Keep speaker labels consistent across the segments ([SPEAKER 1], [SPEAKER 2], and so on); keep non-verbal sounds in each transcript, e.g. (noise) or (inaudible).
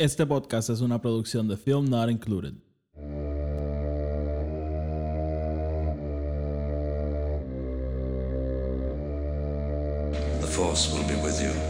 [SPEAKER 1] Este podcast es una producción de Film Not Included.
[SPEAKER 2] The Force will be with you.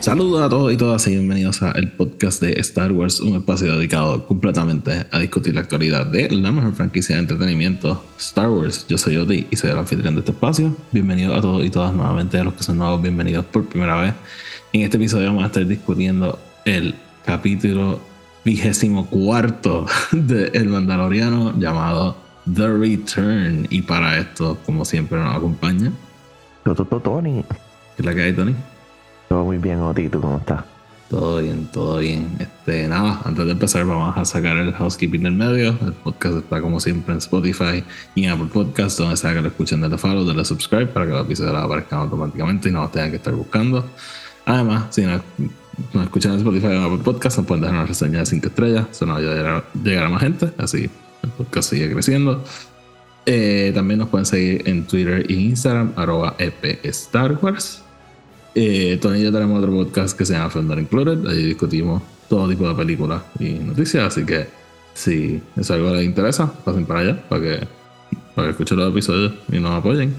[SPEAKER 3] Saludos a todos y todas y bienvenidos a el podcast de Star Wars, un espacio dedicado completamente a discutir la actualidad de la mejor franquicia de entretenimiento, Star Wars. Yo soy Odi y soy el anfitrión de este espacio. Bienvenidos a todos y todas nuevamente, a los que son nuevos, bienvenidos por primera vez. En este episodio vamos a estar discutiendo el capítulo vigésimo cuarto de El Mandaloriano llamado The Return. Y para esto, como siempre, nos acompaña.
[SPEAKER 4] Toto Tony.
[SPEAKER 3] ¿Qué es la que hay, Tony?
[SPEAKER 4] Todo muy bien, Oti. ¿Tú cómo estás?
[SPEAKER 3] Todo bien, todo bien. Este, nada, antes de empezar vamos a sacar el housekeeping del medio. El podcast está como siempre en Spotify y en Apple Podcasts, donde sea que lo escuchen, denle follow, denle subscribe para que los episodios aparezcan automáticamente y no los tengan que estar buscando. Además, si nos escuchan en Spotify o en Apple Podcasts, nos pueden dejar una reseña de 5 estrellas. Eso nos ayuda a llegar a más gente, así el podcast sigue creciendo. Eh, también nos pueden seguir en Twitter e Instagram, arroba EP Star. Eh, Tony y yo tenemos otro podcast que se llama Film Not Included. Ahí discutimos todo tipo de películas y noticias. Así que si es algo que les interesa, pasen para allá para que, para que escuchen los episodios y nos apoyen.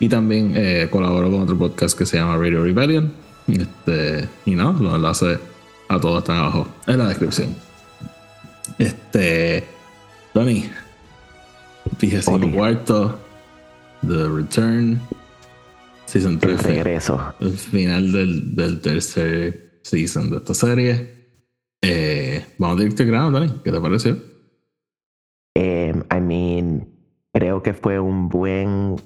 [SPEAKER 3] Y también eh, colaboro con otro podcast que se llama Radio Rebellion. Este, y no, los enlaces a todos están abajo en la descripción. Este, Tony, fíjese
[SPEAKER 4] Tony.
[SPEAKER 3] cuarto, The Return. Season
[SPEAKER 4] El
[SPEAKER 3] 3
[SPEAKER 4] regreso.
[SPEAKER 3] el final del, del tercer season de esta serie. Eh, vamos directo al grano, Dani. ¿Qué te pareció?
[SPEAKER 4] Eh, I mean, creo que fue un buen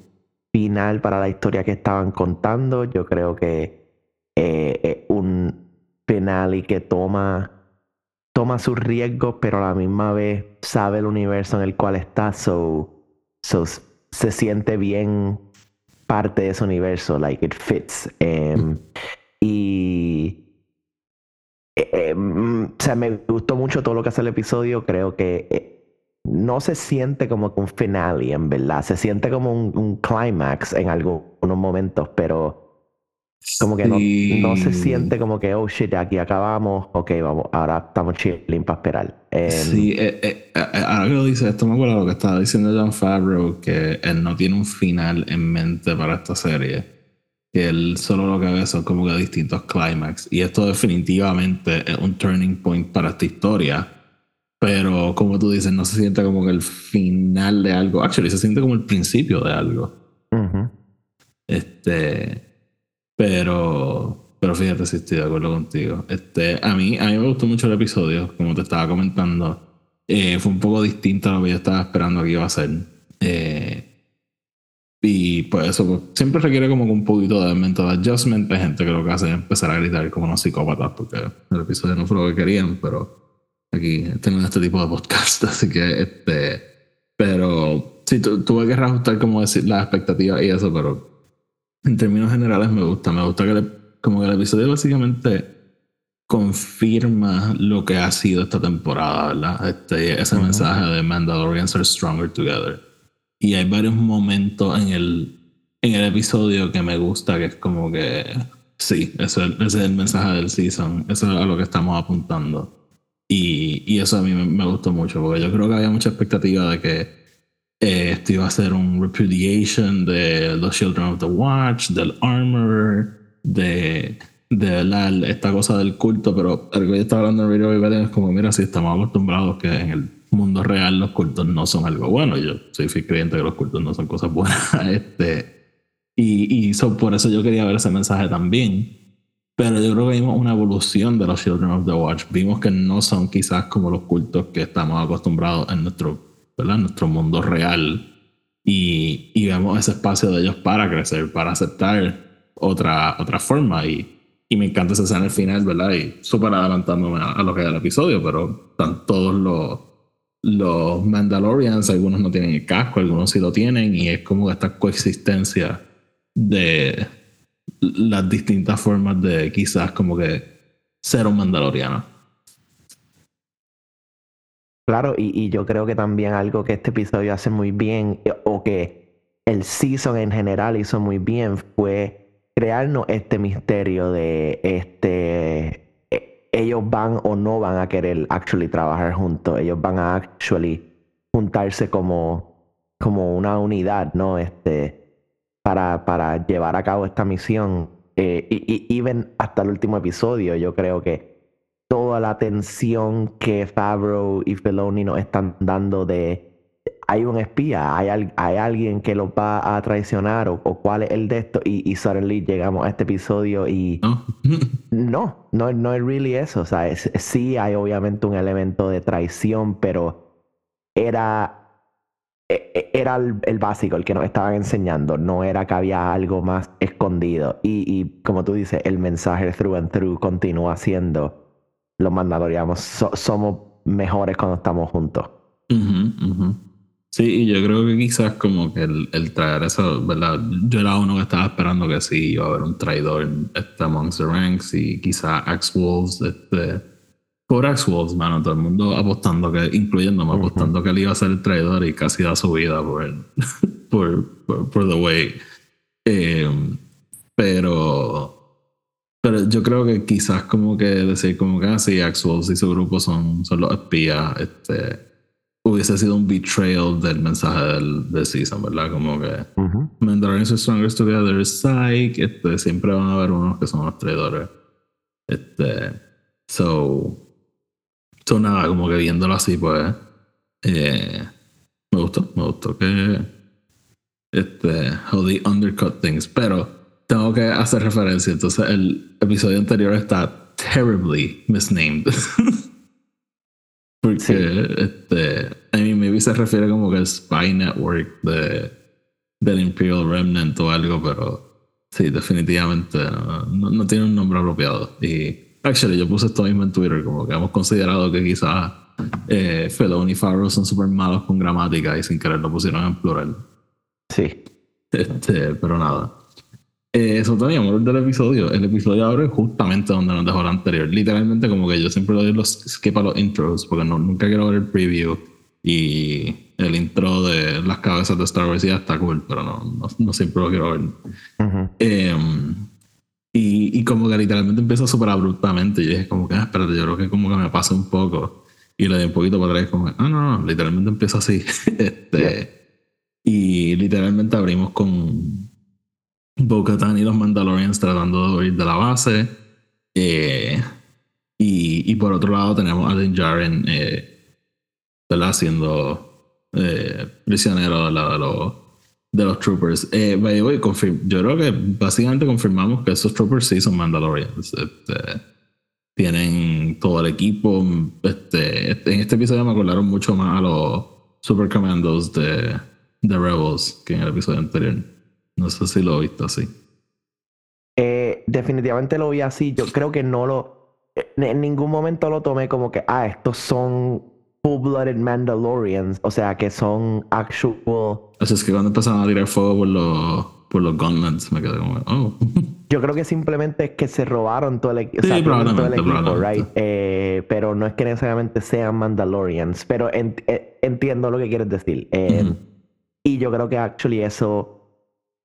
[SPEAKER 4] final para la historia que estaban contando. Yo creo que eh, es un final y que toma, toma sus riesgos, pero a la misma vez sabe el universo en el cual está. So, so se siente bien parte de ese universo, like it fits. Em, y eh, o sea, me gustó mucho todo lo que hace el episodio. Creo que eh, no se siente como un finale, en verdad. Se siente como un, un climax en algunos momentos, pero como que no, no se
[SPEAKER 3] Sí.
[SPEAKER 4] siente como que, oh shit, aquí acabamos. Ok, vamos, ahora estamos chilling para esperar. Em,
[SPEAKER 3] Sí, eh, eh, eh, ahora que lo dices, esto me acuerdo de lo que estaba diciendo John Favreau, que él no tiene un final en mente para esta serie. Que él solo lo que ve son como que distintos climax. Y esto definitivamente es un turning point para esta historia. Pero como tú dices, no se siente como que el final de algo. Actually, se siente como el principio de algo.
[SPEAKER 4] ujú.
[SPEAKER 3] Este, pero, pero fíjate si estoy de acuerdo contigo. Este, a mí, a mí me gustó mucho el episodio, como te estaba comentando. Eh, fue un poco distinto a lo que yo estaba esperando que iba a ser. Eh, y pues eso pues, siempre requiere como un poquito de mental adjustment. Hay gente que lo que hace es empezar a gritar como unos psicópatas porque el episodio no fue lo que querían, pero aquí tengo este tipo de podcast, (laughs) así que este, pero sí, tu- tuve que reajustar como decir las expectativas y eso, pero en términos generales me gusta, me gusta que le- como que el episodio básicamente confirma lo que ha sido esta temporada, ¿verdad? Este, ese
[SPEAKER 4] Ujú.
[SPEAKER 3] mensaje de Mandalorians are stronger together. Y hay varios momentos en el, en el episodio que me gusta, que es como que, sí, eso, es- ese es el mensaje del season, eso es a lo que estamos apuntando. Y, y eso a mí me, me gustó mucho, porque yo creo que había mucha expectativa de que esto iba a ser un repudiation de los Children of the Watch, del Armor, de, de la, esta cosa del culto, pero algo que yo estaba hablando en Radio Rebellion es como, mira, si estamos acostumbrados que en el mundo real los cultos no son algo bueno, yo soy creyente que los cultos no son cosas buenas, (laughs) este, y, y so, por eso yo quería ver ese mensaje también. Pero yo creo que vimos una evolución de los Children of the Watch. Vimos que no son quizás como los cultos que estamos acostumbrados en nuestro, ¿verdad? Nuestro mundo real. Y, y vemos ese espacio de ellos para crecer, para aceptar otra, otra forma. Y, y me encanta esa escena al final, ¿verdad? Y súper adelantándome a, a lo que es el episodio, pero están todos los, los Mandalorians, algunos no tienen el casco, algunos sí lo tienen, y es como esta coexistencia de, las distintas formas de quizás como que ser un mandaloriano.
[SPEAKER 4] Claro, y, y yo creo que también algo que este episodio hace muy bien, eh, o que el season en general hizo muy bien, fue crearnos este misterio de este eh, ellos van o no van a querer actually trabajar juntos, ellos van a actually juntarse como, como una unidad, ¿no? Este, para, para llevar a cabo esta misión. Eh, y, y even hasta el último episodio, yo creo que toda la atención que Favreau y Filoni nos están dando de hay un espía, hay, al- hay alguien que los va a traicionar o, o cuál es el de esto. Y, y suddenly llegamos a este episodio y
[SPEAKER 3] ¿No? (laughs)
[SPEAKER 4] no, no, no es really eso, o sea, es- sí hay obviamente un elemento de traición, pero era, e- e- era el, el básico, el que nos estaban enseñando, no era que había algo más escondido. Y, y como tú dices, el mensaje through and through continúa siendo los mandalorianos so- somos mejores cuando estamos juntos.
[SPEAKER 3] Ujú, ujú. Sí, y yo creo que quizás como que el, el traer eso, ¿verdad? Yo era uno que estaba esperando que sí iba a haber un traidor este, amongst the ranks y quizás Axe Wolves, este, por Axe Wolves, mano, todo el mundo apostando que, incluyéndome, apostando que él iba a ser el traidor y casi da su vida por, (laughs) por, por, por The Way. Eh, pero, pero yo creo que quizás como que decir como que así Axe Wolves y su grupo son, son los espías, este hubiese sido un betrayal del mensaje del, del season, ¿verdad? Como que. Mandalorians are stronger together, psych, este, siempre van a haber unos que son los traidores. Este, so, so nada, como que viéndolo así, pues, eh, me gustó, me gustó que, este, how they undercut things, pero tengo que hacer referencia, entonces el episodio anterior está terribly misnamed. (laughs) Porque,
[SPEAKER 4] Sí.
[SPEAKER 3] este, I mean, maybe se refiere como que al Spy Network de, del Imperial Remnant o algo, pero sí, definitivamente no, no- no tiene un nombre apropiado. Y, actually, yo puse esto mismo en Twitter, como que hemos considerado que quizás eh, Filoni y Favreau son súper malos con gramática y sin querer lo pusieron en plural.
[SPEAKER 4] Sí.
[SPEAKER 3] Este, pero nada. Eh, eso también, amor del episodio. El episodio abre justamente donde nos dejó el anterior. Literalmente, como que yo siempre doy los skip a los intros porque no, nunca quiero ver el preview. Y el intro de las cabezas de Star Wars ya está cool, pero no, no, no siempre lo quiero ver.
[SPEAKER 4] Ujú.
[SPEAKER 3] Eh, y, y como que literalmente empieza súper abruptamente. Y yo dije, como que, ah, espérate, yo creo que como que me pasa un poco. Y le di un poquito para atrás, como que, ah, no, no, literalmente empieza así. (laughs) este, Y literalmente abrimos con Bo-Katan y los Mandalorians tratando de huir de la base. Eh, y, y por otro lado tenemos a Din Djarin, eh. Siendo eh, prisionero de los, de los troopers. Eh, by yo creo que básicamente confirmamos que esos troopers sí son Mandalorians. Este, tienen todo el equipo. Este, en este episodio me acordaron mucho más a los Super Commandos de, de Rebels que en el episodio anterior. No sé si lo he visto así.
[SPEAKER 4] Eh, definitivamente lo vi así. Yo creo que no lo. En en ningún momento lo tomé como que, ah, estos son full-blooded Mandalorians. O sea, que son actual.
[SPEAKER 3] O sea, es que cuando empezaron a tirar fuego por los, por los gauntlets, me quedé como, oh. (laughs)
[SPEAKER 4] Yo creo que simplemente es que se robaron todo el, equi- o
[SPEAKER 3] Sí,
[SPEAKER 4] sea, tienen todo el equipo,
[SPEAKER 3] probablemente.
[SPEAKER 4] right? Eh, pero no es que necesariamente sean Mandalorians. Pero en- eh, entiendo lo que quieres decir. Eh,
[SPEAKER 3] Ujú.
[SPEAKER 4] Y yo creo que actually eso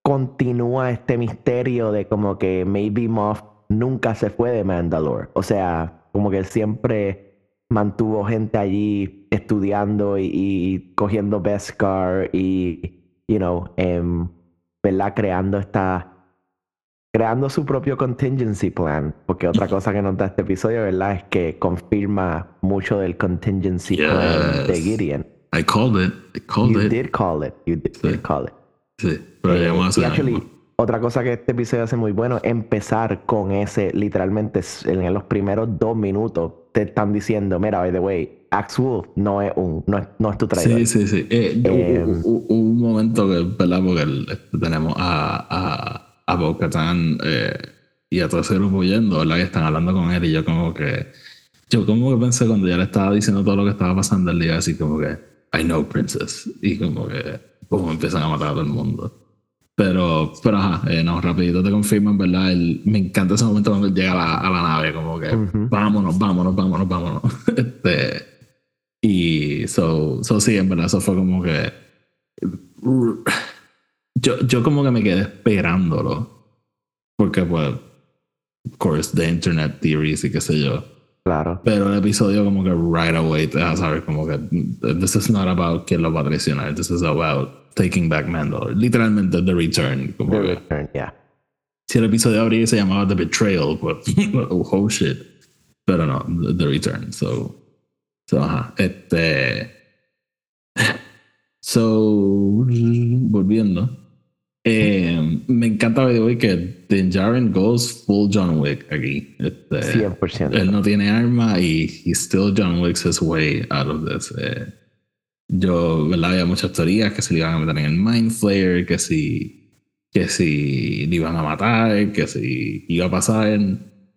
[SPEAKER 4] continúa este misterio de como que maybe Moff nunca se fue de Mandalore. O sea, como que siempre mantuvo gente allí estudiando y, y cogiendo Beskar y, you know, em, ¿verdad? Creando esta creando su propio contingency plan, porque otra cosa que nos da este episodio, ¿verdad? Es que confirma mucho del contingency plan de. Gideon.
[SPEAKER 3] I called it. I called
[SPEAKER 4] You
[SPEAKER 3] it.
[SPEAKER 4] did call it. You did,
[SPEAKER 3] Sí.
[SPEAKER 4] did call it.
[SPEAKER 3] Sí, pero
[SPEAKER 4] Eh,
[SPEAKER 3] llegamos a
[SPEAKER 4] y
[SPEAKER 3] hacer
[SPEAKER 4] actually,
[SPEAKER 3] algo.
[SPEAKER 4] otra cosa que este episodio hace muy bueno, empezar con ese, literalmente en los primeros dos minutos, te están diciendo, mira, by the way, Axe Wolf no es un, no es, no es tu traidor.
[SPEAKER 3] Sí, sí, sí. Eh,
[SPEAKER 4] Eh,
[SPEAKER 3] hu- hubo un momento que, ¿verdad? Porque el- este, tenemos a, a, a Bo-Katan, eh, y a todo ese grupo huyendo, ¿verdad? Que están hablando con él y yo como que... Yo como que pensé cuando ya le estaba diciendo todo lo que estaba pasando, el día así como que, I know, princess. Y como que, como empiezan a matar a todo el mundo. Pero, pero ajá, eh, no, rapidito te confirmo, en verdad, el, me encanta ese momento cuando él llega a la, a la nave, como que
[SPEAKER 4] Ujú.
[SPEAKER 3] vámonos, vámonos, vámonos, vámonos. (laughs) este, y so, so sí, en verdad, eso fue como que yo, yo como que me quedé esperándolo. Porque pues, of course, the internet theories y qué sé yo.
[SPEAKER 4] Claro.
[SPEAKER 3] Pero el episodio como que right away te deja saber como que this is not about quién lo va a traicionar. This is about taking back Mandalore. Literalmente The Return. Como
[SPEAKER 4] The
[SPEAKER 3] que,
[SPEAKER 4] Return, yeah.
[SPEAKER 3] si el episodio abría se llamaba The Betrayal, pues (laughs) oh shit. Pero no, The, The Return. So, so ajá. Este. So, volviendo. Eh, me encanta way, que Din Djarin goes full John Wick aquí. Este,
[SPEAKER 4] 100%.
[SPEAKER 3] él no tiene arma y he still John Wick's his way out of this. Eh, yo, ¿verdad? Había muchas teorías que se le iban a meter en el Mind Flayer, que si, que si le iban a matar, que si iba a pasar.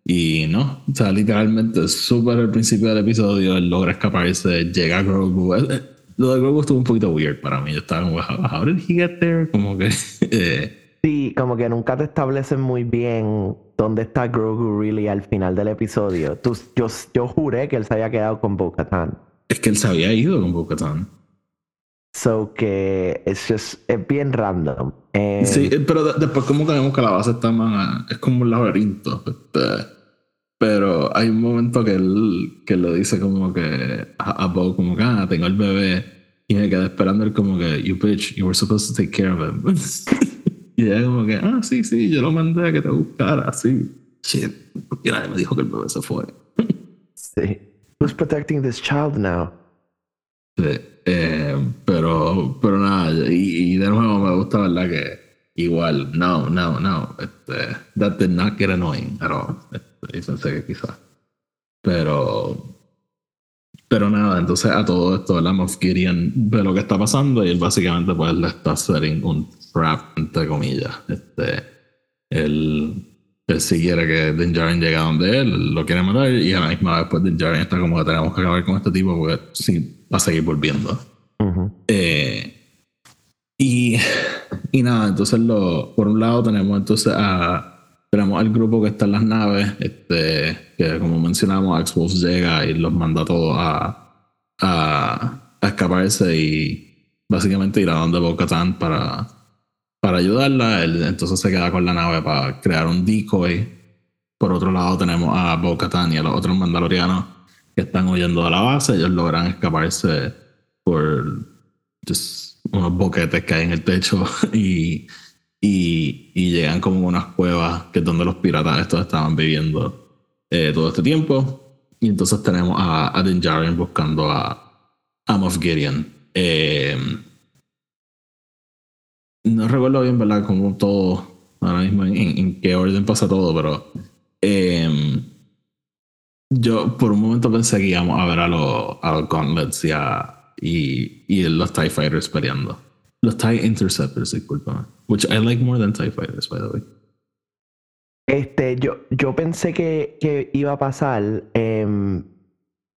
[SPEAKER 3] Y no, o sea, literalmente, súper al principio del episodio, él logra escaparse, llega a Grogu. Eh, eh, Lo de Grogu estuvo un poquito weird para mí. Yo estaba como, how, how did he get there? Como que. (laughs) eh,
[SPEAKER 4] Sí, como que nunca te establecen muy bien dónde está Grogu really al final del episodio. Tú- yo, yo juré que él se había quedado con Bo-Katan.
[SPEAKER 3] es que él se había ido con Bo-Katan.
[SPEAKER 4] So que es just, es bien random. Eh,
[SPEAKER 3] Sí, eh, pero de- después como que vemos que la base está más... Es como un laberinto. este, pero hay un momento que él, que lo dice como que a, a Bo como que, ah, tengo el bebé. Y me quedé esperando él como que, you bitch, you were supposed to take care of him. (laughs) y ella como que, ah, sí, sí, yo lo mandé a que te buscara, así. Shit, porque nadie me dijo que el bebé se fue.
[SPEAKER 4] sí. Who's protecting this child now?
[SPEAKER 3] Sí, eh, pero, pero nada, y, y de nuevo me gusta, ¿verdad? Que igual, no, no, no, este, that did not get annoying at all. Este, y pensé que quizás. Pero, pero nada, entonces a todo esto, ¿verdad? Moff Gideon ve lo que está pasando y él básicamente pues le está setting un trap, entre comillas. Este, él, él sí quiere que Din Djarin llegue a donde él, lo quiere matar y a la misma vez pues Din Djarin está como que tenemos que acabar con este tipo porque sí, va a seguir volviendo. Eh, y, y nada, entonces lo, por un lado tenemos entonces a tenemos al grupo que está en las naves, este, que como mencionamos, X-Wolf llega y los manda a todos a, a, a escaparse y básicamente ir a donde Bo-Katan para, para ayudarla. Él entonces se queda con la nave para crear un decoy. Por otro lado tenemos a Bo-Katan y a los otros mandalorianos que están huyendo de la base. Ellos logran escaparse por unos boquetes que hay en el techo (laughs) y, y, y llegan como a unas cuevas que es donde los piratas estos estaban viviendo eh, todo este tiempo. Y entonces tenemos a, a Din buscando a, a Moff Gideon. Eh, no recuerdo bien, ¿verdad? Como todo, ahora mismo en, qué orden pasa todo, pero eh, yo por un momento pensé que íbamos a ver a los, a Gauntlets y, a, y, y los TIE Fighters peleando. Los TIE Interceptors, discúlpame. Which I like more than TIE Fighters, by the way.
[SPEAKER 4] Este, yo, yo pensé que, que iba a pasar, em,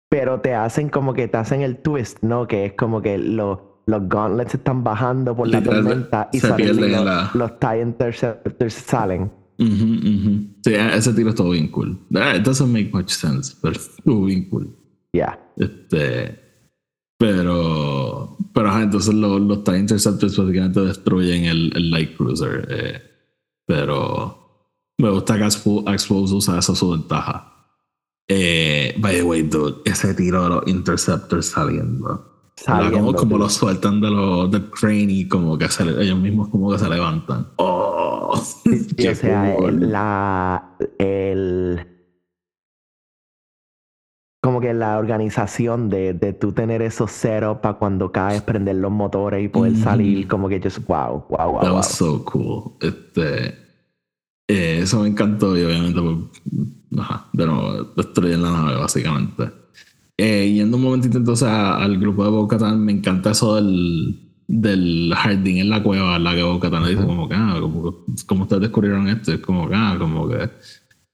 [SPEAKER 4] pero te hacen como que te hacen el twist, ¿no? Que es como que los, los gauntlets están bajando por la tormenta y
[SPEAKER 3] se
[SPEAKER 4] suddenly
[SPEAKER 3] pierden en
[SPEAKER 4] los,
[SPEAKER 3] la-
[SPEAKER 4] los TIE Interceptors salen.
[SPEAKER 3] Ujú, ujú. Sí, ese tiro estuvo bien cool. Ah, It doesn't make much sense, pero estuvo bien cool.
[SPEAKER 4] Ya.
[SPEAKER 3] Este, pero, pero ajá, entonces los, los TIE Interceptors básicamente destruyen el, el Light Cruiser. eh, pero me gusta que X-Wolves usa eso a su ventaja. Eh, by the way, dude, ese tiro de los Interceptors saliendo.
[SPEAKER 4] Saliendo,
[SPEAKER 3] como, como lo sueltan de los del crane y como que se, ellos mismos como que se levantan. Oh,
[SPEAKER 4] Sí, (laughs) o sea, el- la, el, como que la organización de, de tú tener esos ceros para cuando caes, prender los motores y poder salir, como que just wow, wow, wow,
[SPEAKER 3] That
[SPEAKER 4] wow.
[SPEAKER 3] was so cool. Este, eh, eso me encantó y obviamente, pues, ajá, de nuevo, destruyen la nave básicamente. Eh, yendo un momentito entonces a- al grupo de Bo-Katan, me encanta eso del, del jardín en la cueva, la que Bo-Katan le dice como que, ah, como, como ustedes descubrieron esto, es como que, ah, como que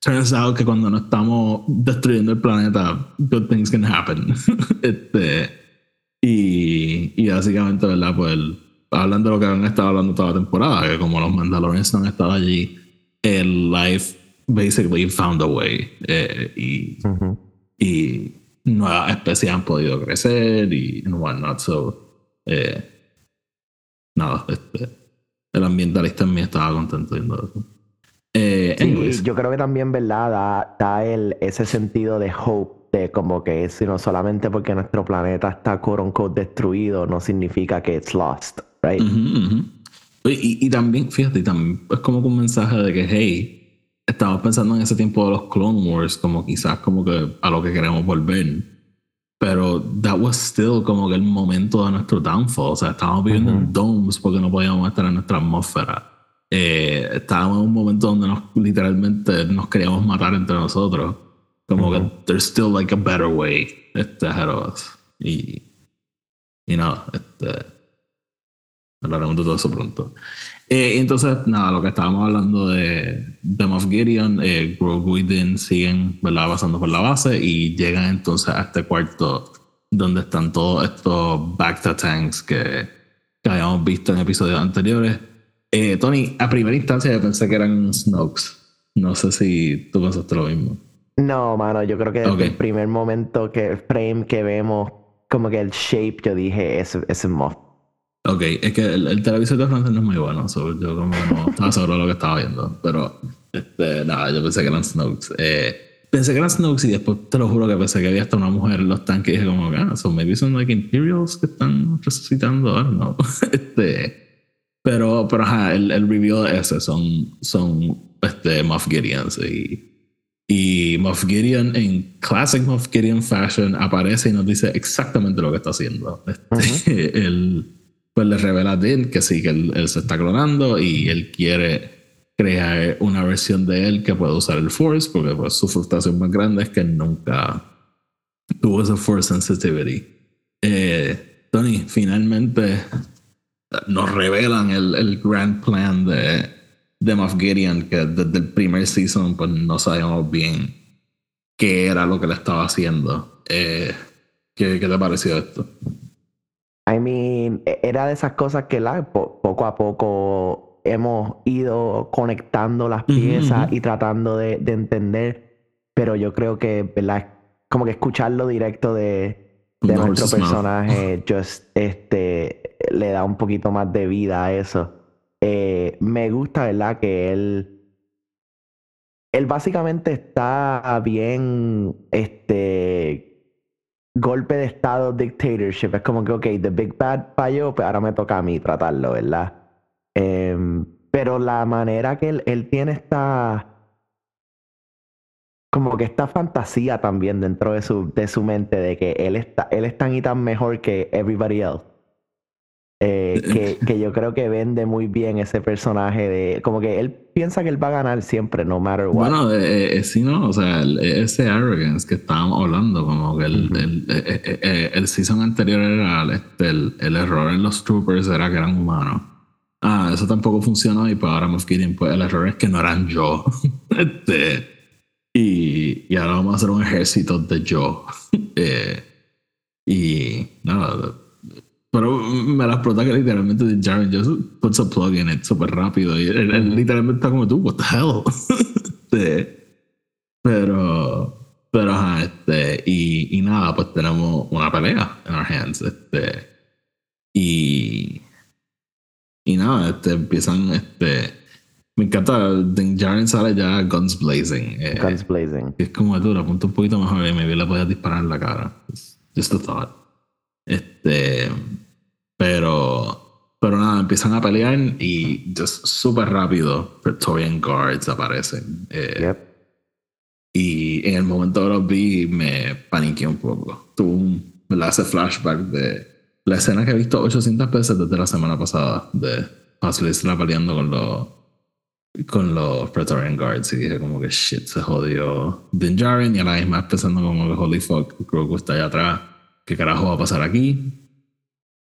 [SPEAKER 3] turns out que cuando no estamos destruyendo el planeta, good things can happen. (laughs) este, y, y básicamente, ¿verdad? Pues hablan de lo que han estado hablando toda la temporada, que como los Mandalorians han estado allí, el life basically found a way. eh, y,
[SPEAKER 4] Ujú.
[SPEAKER 3] y nuevas especies han podido crecer y and whatnot. So, eh, nada, este, el ambientalista en mí estaba contento viendo eso. Eh,
[SPEAKER 4] Sí,
[SPEAKER 3] anyways,
[SPEAKER 4] yo creo que también, ¿verdad? Da, da el, ese sentido de hope, de como que si no solamente porque nuestro planeta está unquote destruido, no significa que it's lost, right?
[SPEAKER 3] Ujú, ujú. Y, y también, fíjate, y también es como un mensaje de que, hey, estamos pensando en ese tiempo de los Clone Wars, como quizás como que a lo que queremos volver. Pero that was still como que el momento de nuestro downfall. O sea, estábamos viviendo en domes porque no podíamos estar en nuestra atmósfera. Eh, estábamos en un momento donde nos, literalmente nos queríamos matar entre nosotros. Como que there's still like a better way este, ahead of us. Y, y nada, este, hablaremos de todo eso pronto. Eh, entonces, nada, lo que estábamos hablando de, de Moff Gideon, eh, Grogu y Din siguen ¿verdad? pasando por la base y llegan entonces a este cuarto donde están todos estos Bacta tanks que, que habíamos visto en episodios anteriores. Eh, Tony, a primera instancia yo pensé que eran Snokes. No sé si tú pensaste lo mismo.
[SPEAKER 4] No, mano, yo creo que desde el primer momento que el frame que vemos, como que el shape, yo dije, es Moff.
[SPEAKER 3] Ok, es que el, el televisor de francés no es muy bueno, so yo como no estaba seguro de lo que estaba viendo, pero este, nada, yo pensé que eran Snokes. Eh, pensé que eran Snokes y después te lo juro que pensé que había hasta una mujer en los tanques y dije como ah, so maybe son like Imperials que están resucitando, I don't know. (laughs) este, pero, pero ajá, el, el review de ese son, son este, Moff Gideons y, y Moff Gideon en classic Moff Gideon fashion aparece y nos dice exactamente lo que está haciendo. Este, él (laughs) pues le revela a Din que sí, que él, se está clonando y él quiere crear una versión de él que pueda usar el Force, porque pues, su frustración más grande es que nunca tuvo ese Force sensitivity. Eh, Tony, finalmente nos revelan el, el grand plan de, de Moff Gideon, que desde el primer season pues no sabíamos bien qué era lo que le estaba haciendo. Eh, ¿qué, ¿Qué te pareció esto?
[SPEAKER 4] I mean, e- era de esas cosas que la, po- poco a poco hemos ido conectando las piezas y tratando de, de entender, pero yo creo que, ¿verdad? Como que escucharlo directo de, de
[SPEAKER 3] The
[SPEAKER 4] nuestro personaje, just, este, le da un poquito más de vida a eso. Eh, me gusta, ¿verdad? Que él, él básicamente está bien, este, golpe de estado dictatorship. Es como que, ok, the big bad falló, pues ahora me toca a mí tratarlo, ¿verdad? Em, pero la manera que él, él tiene esta. Como que esta fantasía también dentro de su, de su mente de que él, está, él es tan y tan mejor que everybody else. Eh, (laughs) que, que yo creo que vende muy bien ese personaje de. Como que él piensa que él va a ganar siempre, no matter what.
[SPEAKER 3] Bueno, eh, eh, sí, ¿no? O sea, el- ese arrogance que estábamos hablando, como que el,
[SPEAKER 4] Ujú.
[SPEAKER 3] el, eh, eh, eh, el season anterior era este, el, el error en los troopers era que eran humanos. Ah, eso tampoco funcionó y pues ahora Moff Gideon, pues el error es que no eran yo. (laughs) este, y, y ahora vamos a hacer un ejército de yo. (laughs) Y nada, pero me la explota que literalmente Jared just puts a plug in it súper rápido y él, él literalmente está como tú, what the hell. (laughs) Este, pero, pero ajá, este, y, y nada, pues tenemos una pelea en our hands, este, y, y nada, este, empiezan, este, me encanta, Din Djarin sale ya guns blazing. eh,
[SPEAKER 4] Guns blazing.
[SPEAKER 3] es como tú, la apunta un poquito mejor y me le podías disparar en la cara. Just a thought. Este. Pero. Pero nada, empiezan a pelear y just súper rápido Praetorian Guards aparecen. Eh,
[SPEAKER 4] Yep.
[SPEAKER 3] Y en el momento que los vi me paniqué un poco. Tuve un me hace flashback de la escena que he visto 800 veces desde la semana pasada de Isla peleando con los con los Praetorian Guards y dije como que shit se jodió Din Djarin y a la vez pensando como que holy fuck Grogu está allá atrás ¿qué carajo va a pasar aquí?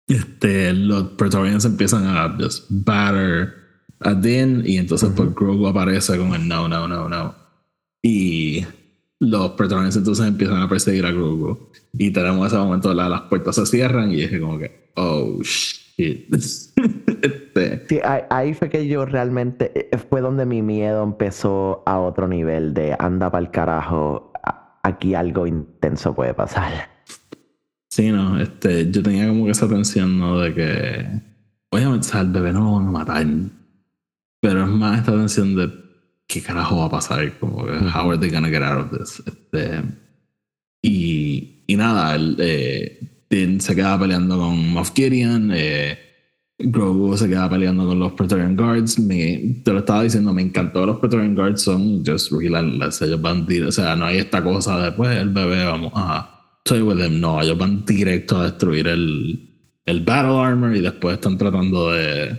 [SPEAKER 3] Este, los Praetorians empiezan a just batter a Din y entonces pues Grogu aparece como el no, no, no, no. Y los Praetorians entonces empiezan a perseguir a Grogu. Y tenemos ese momento la- las puertas se cierran y dije como que oh shit. (laughs) Este,
[SPEAKER 4] Sí, ahí, ahí fue que yo realmente, eh, fue donde mi miedo empezó a otro nivel de anda para el carajo, aquí algo intenso puede pasar.
[SPEAKER 3] Sí, no, este, yo tenía como que esa tensión, ¿no? De que, obviamente, o sea, al bebé no lo van a matar, pero es más esta tensión de qué carajo va a pasar, como que, how are they gonna get out of this? Este, y, y nada, el, eh, Din se queda peleando con Moff Gideon, eh, Grogu se queda peleando con los Praetorian Guards. Me, te lo estaba diciendo, me encantó. Los Praetorian Guards son just relentless. Ellos van. O sea, no hay esta cosa de, pues, el bebé, vamos a toy with them. No, ellos van directo a destruir el, el Battle Armor y después están tratando de,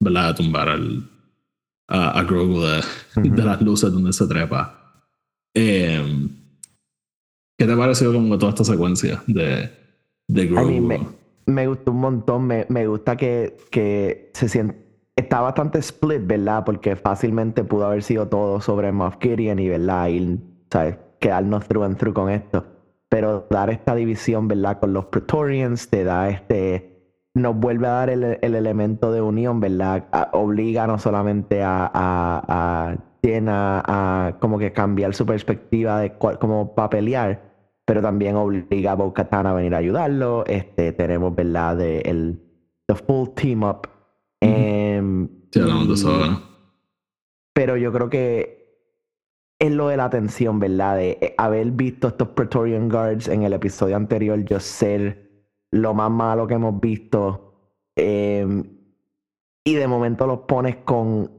[SPEAKER 3] ¿verdad? De tumbar al, a, a Grogu de, de las luces donde se trepa. Eh, ¿Qué te ha parecido como toda esta secuencia de, de
[SPEAKER 4] A
[SPEAKER 3] Grogu?
[SPEAKER 4] mí me, me gustó un montón, me, me gusta que, que se siente, está bastante split, ¿verdad? Porque fácilmente pudo haber sido todo sobre Moff Gideon y, ¿verdad? Y, ¿sabes? Quedarnos through and through con esto. Pero dar esta división, ¿verdad? Con los Praetorians te da este, nos vuelve a dar el, el elemento de unión, ¿verdad? A- obliga no solamente a, a, a a, a como que cambiar su perspectiva de cómo va a pelear, pero también obliga a Bo-Katan a venir a ayudarlo. Este, tenemos, ¿verdad? De el the full team up. Em,
[SPEAKER 3] Sí, hablamos de eso ahora.
[SPEAKER 4] pero yo creo que es lo de la atención, ¿verdad? De eh, haber visto estos Praetorian Guards en el episodio anterior, yo ser lo más malo que hemos visto. eh, y de momento los pones con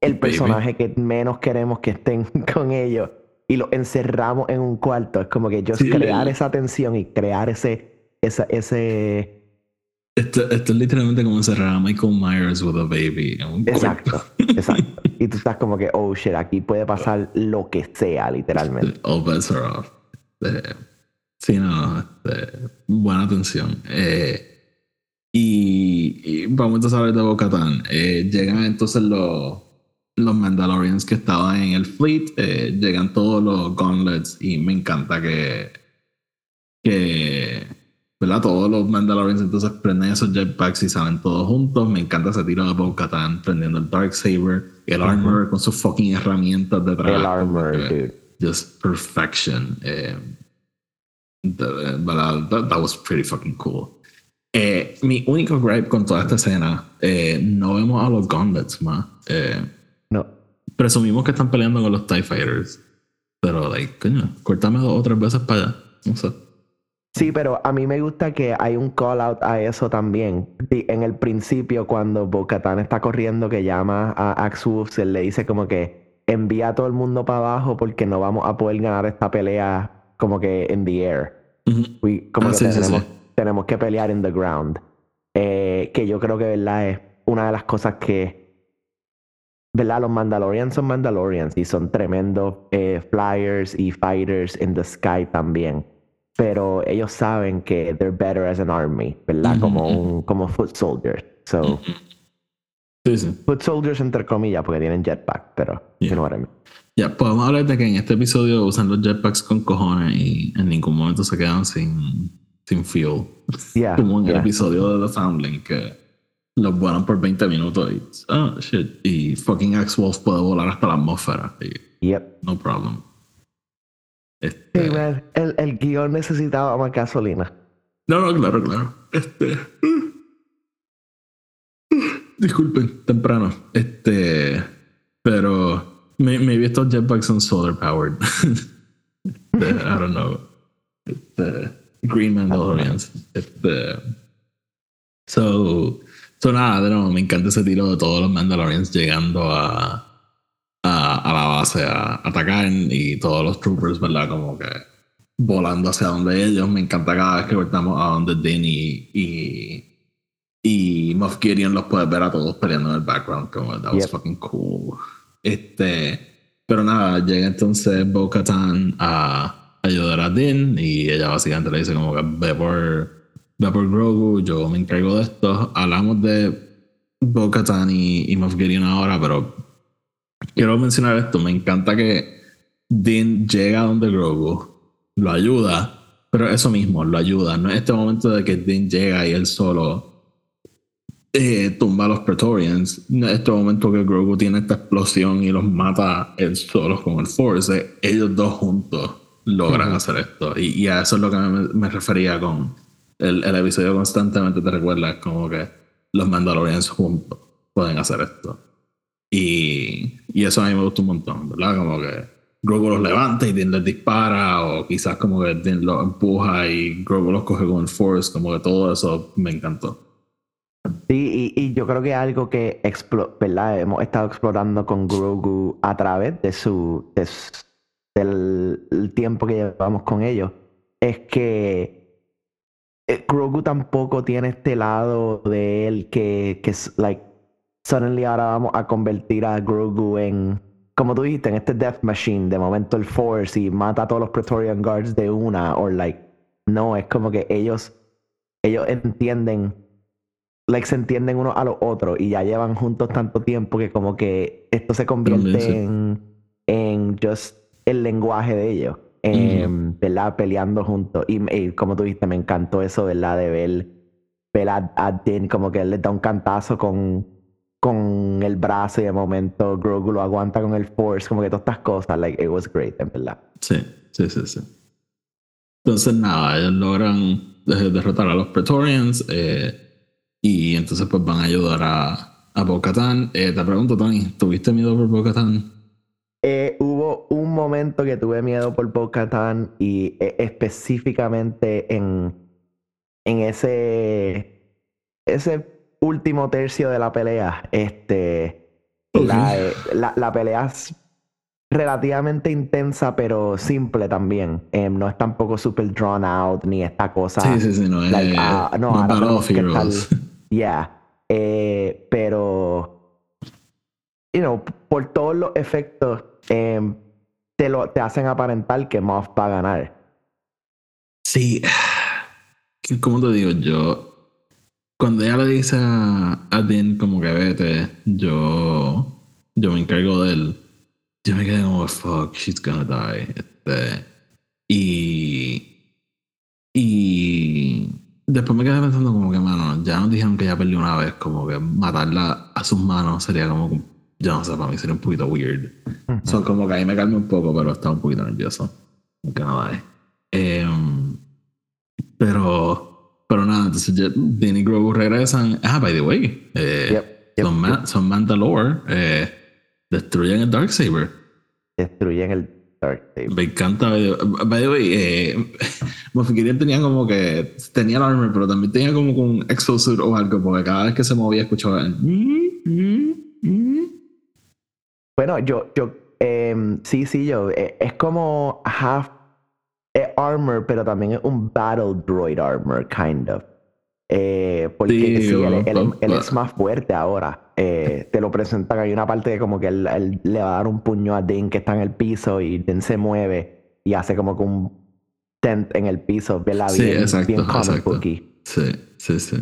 [SPEAKER 4] el
[SPEAKER 3] Baby.
[SPEAKER 4] personaje que menos queremos que estén (laughs) con ellos. Y los encerramos en un cuarto. Es como que yo
[SPEAKER 3] Sí,
[SPEAKER 4] crear esa tensión y crear ese, esa, ese,
[SPEAKER 3] Esto, esto es literalmente como encerrar a Michael Myers with a baby. en un
[SPEAKER 4] Exacto,
[SPEAKER 3] cuarto.
[SPEAKER 4] exacto. Y tú estás como que, oh shit, aquí puede pasar lo que sea, literalmente. (laughs)
[SPEAKER 3] All bets are off. Este, sí, no, este, buena atención. Eh, y, y vamos a hablar de Bo-Katan. Eh, llegan entonces los, los Mandalorians que estaban en el fleet. eh, llegan todos los gauntlets y me encanta que, que ¿verdad? Todos los Mandalorians entonces prenden esos jetpacks y salen todos juntos. Me encanta ese tiro de Bo-Katan prendiendo el Darksaber, el Armor con sus fucking herramientas detrás.
[SPEAKER 4] El
[SPEAKER 3] como
[SPEAKER 4] armor, dude.
[SPEAKER 3] just perfection. Eh, uh, that, that was pretty fucking cool. Eh, mi único gripe con toda esta escena, eh, no vemos a los gauntlets más. Eh,
[SPEAKER 4] No.
[SPEAKER 3] presumimos que están peleando con los TIE Fighters. Pero, like, coño, cortame dos o tres veces para allá. No sé.
[SPEAKER 4] Sí, pero a mí me gusta que hay un call out a eso también. En el principio, cuando Bo-Katan está corriendo, que llama a Axu, se le dice como que envía a todo el mundo para abajo porque no vamos a poder ganar esta pelea como que en the air. We- como
[SPEAKER 3] Ah,
[SPEAKER 4] que
[SPEAKER 3] sí, sí,
[SPEAKER 4] tenemos,
[SPEAKER 3] sí.
[SPEAKER 4] tenemos que pelear in the ground. Eh, que yo creo que, ¿verdad? Es una de las cosas que, ¿verdad? Los Mandalorians son Mandalorians y son tremendos eh, flyers y fighters in the sky también. Pero ellos saben que they're better as an army, ¿verdad? Como, un, como foot soldiers. So,
[SPEAKER 3] Sí, sí.
[SPEAKER 4] foot soldiers entre comillas porque tienen jetpack, pero you
[SPEAKER 3] Yeah.
[SPEAKER 4] know what I mean.
[SPEAKER 3] Ya, podemos hablar de que en este episodio usan los jetpacks con cojones y en ningún momento se quedan sin, sin fuel.
[SPEAKER 4] Yeah, (laughs)
[SPEAKER 3] Como en el
[SPEAKER 4] yeah.
[SPEAKER 3] episodio de The Foundling que los vuelan por 20 minutos y, oh shit, y fucking X-Wolf puede volar hasta la atmósfera. Y,
[SPEAKER 4] Yep.
[SPEAKER 3] no problem.
[SPEAKER 4] Sí,
[SPEAKER 3] Este,
[SPEAKER 4] man, el, el guion necesitaba más gasolina.
[SPEAKER 3] no, no, claro, claro. Este. Disculpen, temprano. Este. Pero. Maybe estos jetpacks son solar powered. (laughs) Este, I don't know. Este, Green Mandalorians. Este. So. So nada, nuevo, me encanta ese tiro de todos los Mandalorians llegando a. A, a la base a atacar y todos los troopers, ¿verdad? Como que volando hacia donde ellos. Me encanta cada vez que voltamos a donde Din y, y, y Moff Gideon los puedes ver a todos peleando en el background. Como that was
[SPEAKER 4] Yep.
[SPEAKER 3] fucking cool. Este, pero nada, llega entonces Bo Katan a ayudar a Din y ella básicamente le dice como que ve por, ve por Grogu, yo me encargo de esto. Hablamos de Bo Katan y, y Moff Gideon ahora, pero quiero mencionar esto. Me encanta que Din llega donde Grogu, lo ayuda, pero eso mismo, lo ayuda. No es este momento de que Din llega y él solo eh, tumba a los Praetorians. En este momento que Grogu tiene esta explosión y los mata él solo con el Force, eh, ellos dos juntos logran hacer esto. Y, y, a eso es lo que me, me refería con el, el, episodio constantemente te recuerda como que los Mandalorians juntos pueden hacer esto. Y, y eso a mí me gusta un montón, ¿verdad? Como que Grogu los levanta y Din les dispara, o quizás como que Din los empuja y Grogu los coge con el Force, como que todo eso me encantó.
[SPEAKER 4] Sí, y, yo creo que algo que ¿verdad? hemos estado explorando con Grogu a través de su, de su del tiempo que llevamos con ellos es que eh, Grogu tampoco tiene este lado de él que, que es like suddenly ahora vamos a convertir a Grogu en como tú dijiste en este Death Machine de momento el Force y mata a todos los Praetorian Guards de una o like no es como que ellos ellos entienden like se entienden uno a los otros y ya llevan juntos tanto tiempo que como que esto se convierte en en just el lenguaje de ellos, em, ¿verdad? Peleando juntos. Y, como tú dijiste, me encantó eso, ¿verdad? De ver, ver a, Din como que él le da un cantazo con, con el brazo y de momento Grogu lo aguanta con el Force, como que todas estas cosas, like, it was great, en verdad.
[SPEAKER 3] Sí, sí, sí, sí. Entonces, nada, ellos logran derrotar a los Praetorians eh, y entonces pues van a ayudar a, a Bo-Katan. Eh, te pregunto, Tony, ¿tuviste miedo por Bo-Katan?
[SPEAKER 4] Eh, hubo un momento que tuve miedo por bo y eh, específicamente en, en ese, ese último tercio de la pelea. Este, la, eh, la, la, pelea es relativamente intensa, pero simple también. no es tampoco super drawn out ni esta cosa.
[SPEAKER 3] Sí, sí, sí, no es.
[SPEAKER 4] Uh, no, no (laughs) Yeah. pero, you know, por todos los efectos Em, te, lo, te hacen aparentar que Moff va a ganar.
[SPEAKER 3] Sí. (sighs) Como te digo, yo. Cuando ella le dice a, a Dean como que vete, yo. Yo me encargo de él. Yo me quedé como, fuck, she's gonna die. Este, y. Y. Después me quedé pensando como que, mano, ya nos dijeron que ya perdió una vez, como que matarla a sus manos sería como yo no sé, para mí sería un poquito weird. Son como que ahí me calma un poco, pero está un poquito nervioso. Aunque nada. Eh, pero, pero nada, entonces Dean y Grogu regresan. Ah, by the way, eh, son, son, Mandalore. Eh, destruyen el Darksaber.
[SPEAKER 4] Destruyen el Darksaber.
[SPEAKER 3] Me encanta. By the way, eh, (laughs) tenía como que. Tenía el armor, pero también tenía como un exosuit o algo, porque cada vez que se movía escuchaba.
[SPEAKER 4] Bueno, yo, yo, eh, sí, sí, yo, eh, es como half eh, armor, pero también es un battle droid armor, kind of. Eh, porque sí, sí él, él, él, es más fuerte ahora. Eh, te lo presentan, hay una parte de como que él, le va a dar un puño a Din que está en el piso y Din se mueve y hace como que un tent en el piso, ¿verdad?
[SPEAKER 3] Sí, bien, exacto, bien exacto. Sí, sí, sí.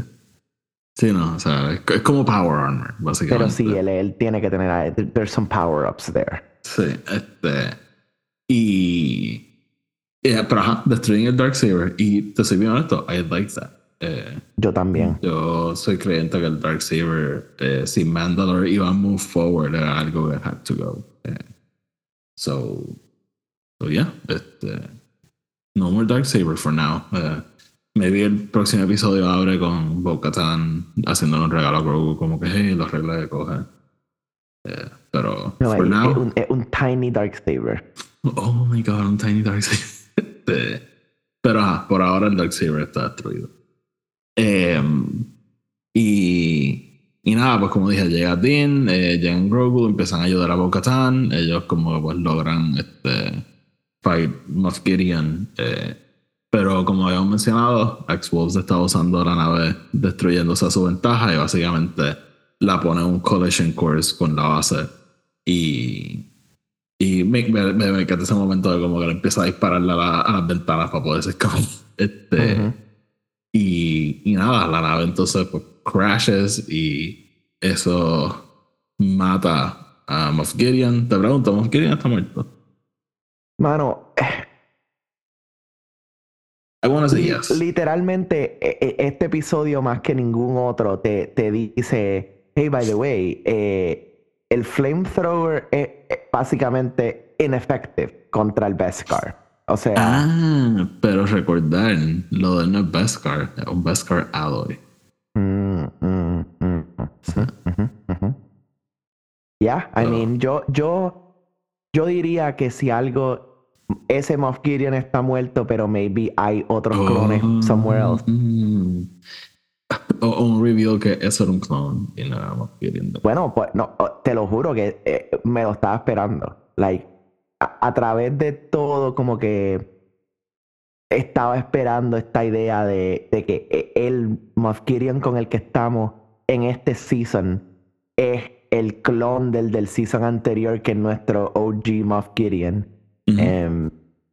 [SPEAKER 3] Sí, no, o sea, es, como Power Armor, básicamente.
[SPEAKER 4] Pero sí, él, él tiene que tener. There's some power ups there.
[SPEAKER 3] Sí, este. Y. Yeah, pero ajá, destruyen el Darksaber. Y te soy bien honesto, I like that. Eh,
[SPEAKER 4] yo también.
[SPEAKER 3] Yo soy creyente que el Darksaber, eh, si Mandalore iba a move forward, era algo que had to go. Eh, so, so, yeah, este, no more Darksaber for now. Uh, Maybe el próximo episodio abre con Bo-Katan haciéndole un regalo a Grogu, como que, hey, los reglas de. Yeah, pero,
[SPEAKER 4] no, for es, now. Un, es un, tiny dark saber.
[SPEAKER 3] Oh my god, un tiny dark saber. pero, ajá, por ahora el dark saber está destruido. Eh, y, y nada, pues como dije, llega Dean, eh, llegan Grogu, empiezan a ayudar a Bo-Katan. Ellos, como pues logran este, fight Moff Gideon. Eh, pero como habíamos mencionado, X-Wolves está usando la nave destruyéndose a su ventaja y básicamente la pone en un collision course con la base. Y, y me, me, me, encanta ese momento de como que le empieza a dispararle a, la, a las ventanas para poder escapar. Este, y, y nada, la nave entonces pues crashes y eso mata a Moff Gideon. Te pregunto, ¿Moff Gideon está muerto?
[SPEAKER 4] Mano,
[SPEAKER 3] I wanna say yes.
[SPEAKER 4] Literalmente, e- e- este episodio más que ningún otro te, te dice, hey, by the way, eh, el flamethrower es, es básicamente ineffective contra el Beskar. O sea,
[SPEAKER 3] Ah, pero recordar, lo de no es Beskar, es un Beskar alloy.
[SPEAKER 4] mm, mm, mm, ujú, ujú, ujú. yeah, I mean, yo, yo, yo diría que si algo, ese Moff Gideon está muerto, pero maybe hay otros clones somewhere else. (laughs)
[SPEAKER 3] O, un reveal que eso era un clone y no éramos queriendo.
[SPEAKER 4] Bueno, pues no, oh, te lo juro que eh, me lo estaba esperando. Like, a, a través de todo, como que estaba esperando esta idea de, de que eh, el Gideon con el que estamos en este season es el clon del, del season anterior que es nuestro OG Gideon.
[SPEAKER 3] Ujú.
[SPEAKER 4] Em,